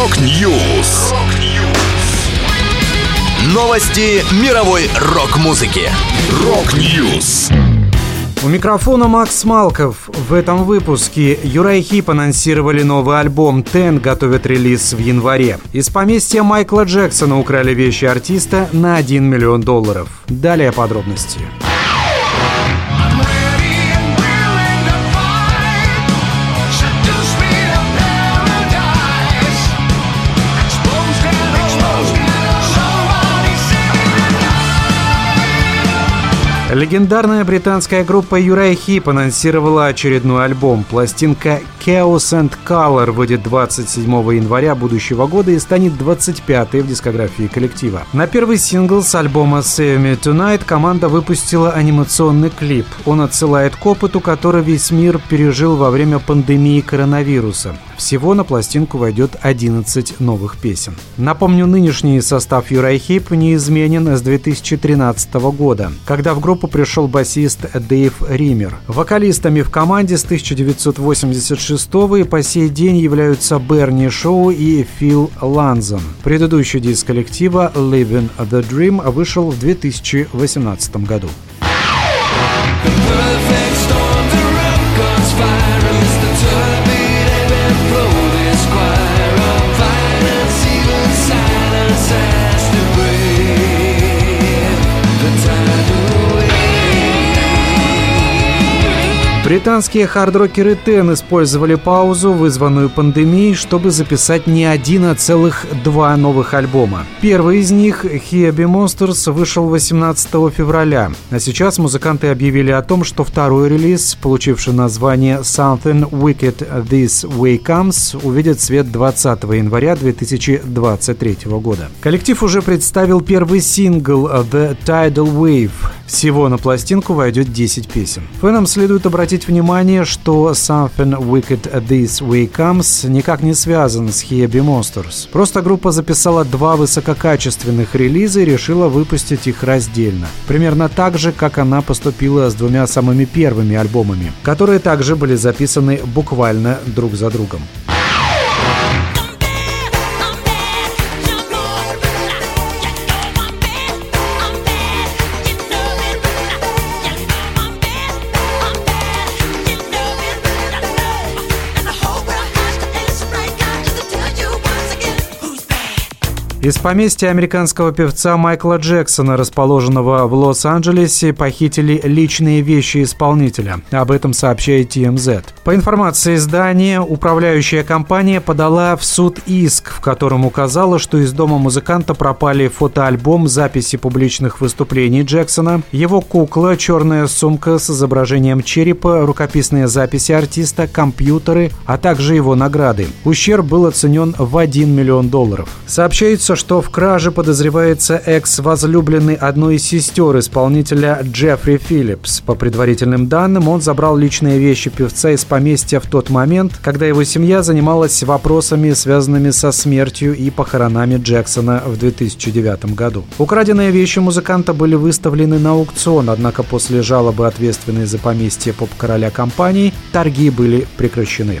Rock News. Новости мировой рок-музыки. Rock News. У микрофона Макс Малков. В этом выпуске Uriah Heep анонсировали новый альбом «Ten» готовят релиз в январе. Из поместья Майкла Джексона украли вещи артиста на 1 миллион долларов. Далее подробности. Подробности. Легендарная британская группа Uriah Heep анонсировала очередной альбом. Пластинка Chaos and Colour выйдет 27 января будущего года и станет 25-й в дискографии коллектива. На первый сингл с альбома Save Me Tonight команда выпустила анимационный клип. Он отсылает к опыту, который весь мир пережил во время пандемии коронавируса. Всего на пластинку войдет 11 новых песен. Напомню, нынешний состав Uriah Heep неизменен с 2013 года, когда в группу пришел басист Дэйв Риммер. Вокалистами в команде с 1986 и по сей день являются Берни Шоу и Фил Ланзон. Предыдущий диск коллектива «Living the Dream» вышел в 2018 году. Британские хардрокеры Тен использовали паузу, вызванную пандемией, чтобы записать не один, а целых два новых альбома. Первый из них, Here Monsters, вышел 18 февраля. А сейчас музыканты объявили о том, что второй релиз, получивший название Something Wicked This Way Comes, увидит свет 20 января 2023 года. Коллектив уже представил первый сингл The Tidal Wave. Всего на пластинку войдет 10 песен. Фэнам следует обратить внимание, что Something Wicked This Way Comes никак не связан с Here Monsters. Просто группа записала два высококачественных релиза и решила выпустить их раздельно. Примерно так же, как она поступила с двумя самыми первыми альбомами, которые также были записаны буквально друг за другом. Из поместья американского певца Майкла Джексона, расположенного в Лос-Анджелесе, похитили личные вещи исполнителя. Об этом сообщает TMZ. По информации издания, управляющая компания подала в суд иск, в котором указала, что из дома музыканта пропали фотоальбом, записи публичных выступлений Джексона, его кукла, черная сумка с изображением черепа, рукописные записи артиста, компьютеры, а также его награды. Ущерб был оценен в 1 миллион долларов. Сообщается, Сообщается, что в краже подозревается экс-возлюбленный одной из сестер исполнителя Джеффри Филлипс. По предварительным данным, он забрал личные вещи певца из поместья в тот момент, когда его семья занималась вопросами, связанными со смертью и похоронами Джексона в 2009 году. Украденные вещи музыканта были выставлены на аукцион, однако после жалобы ответственной за поместье поп-короля компании торги были прекращены.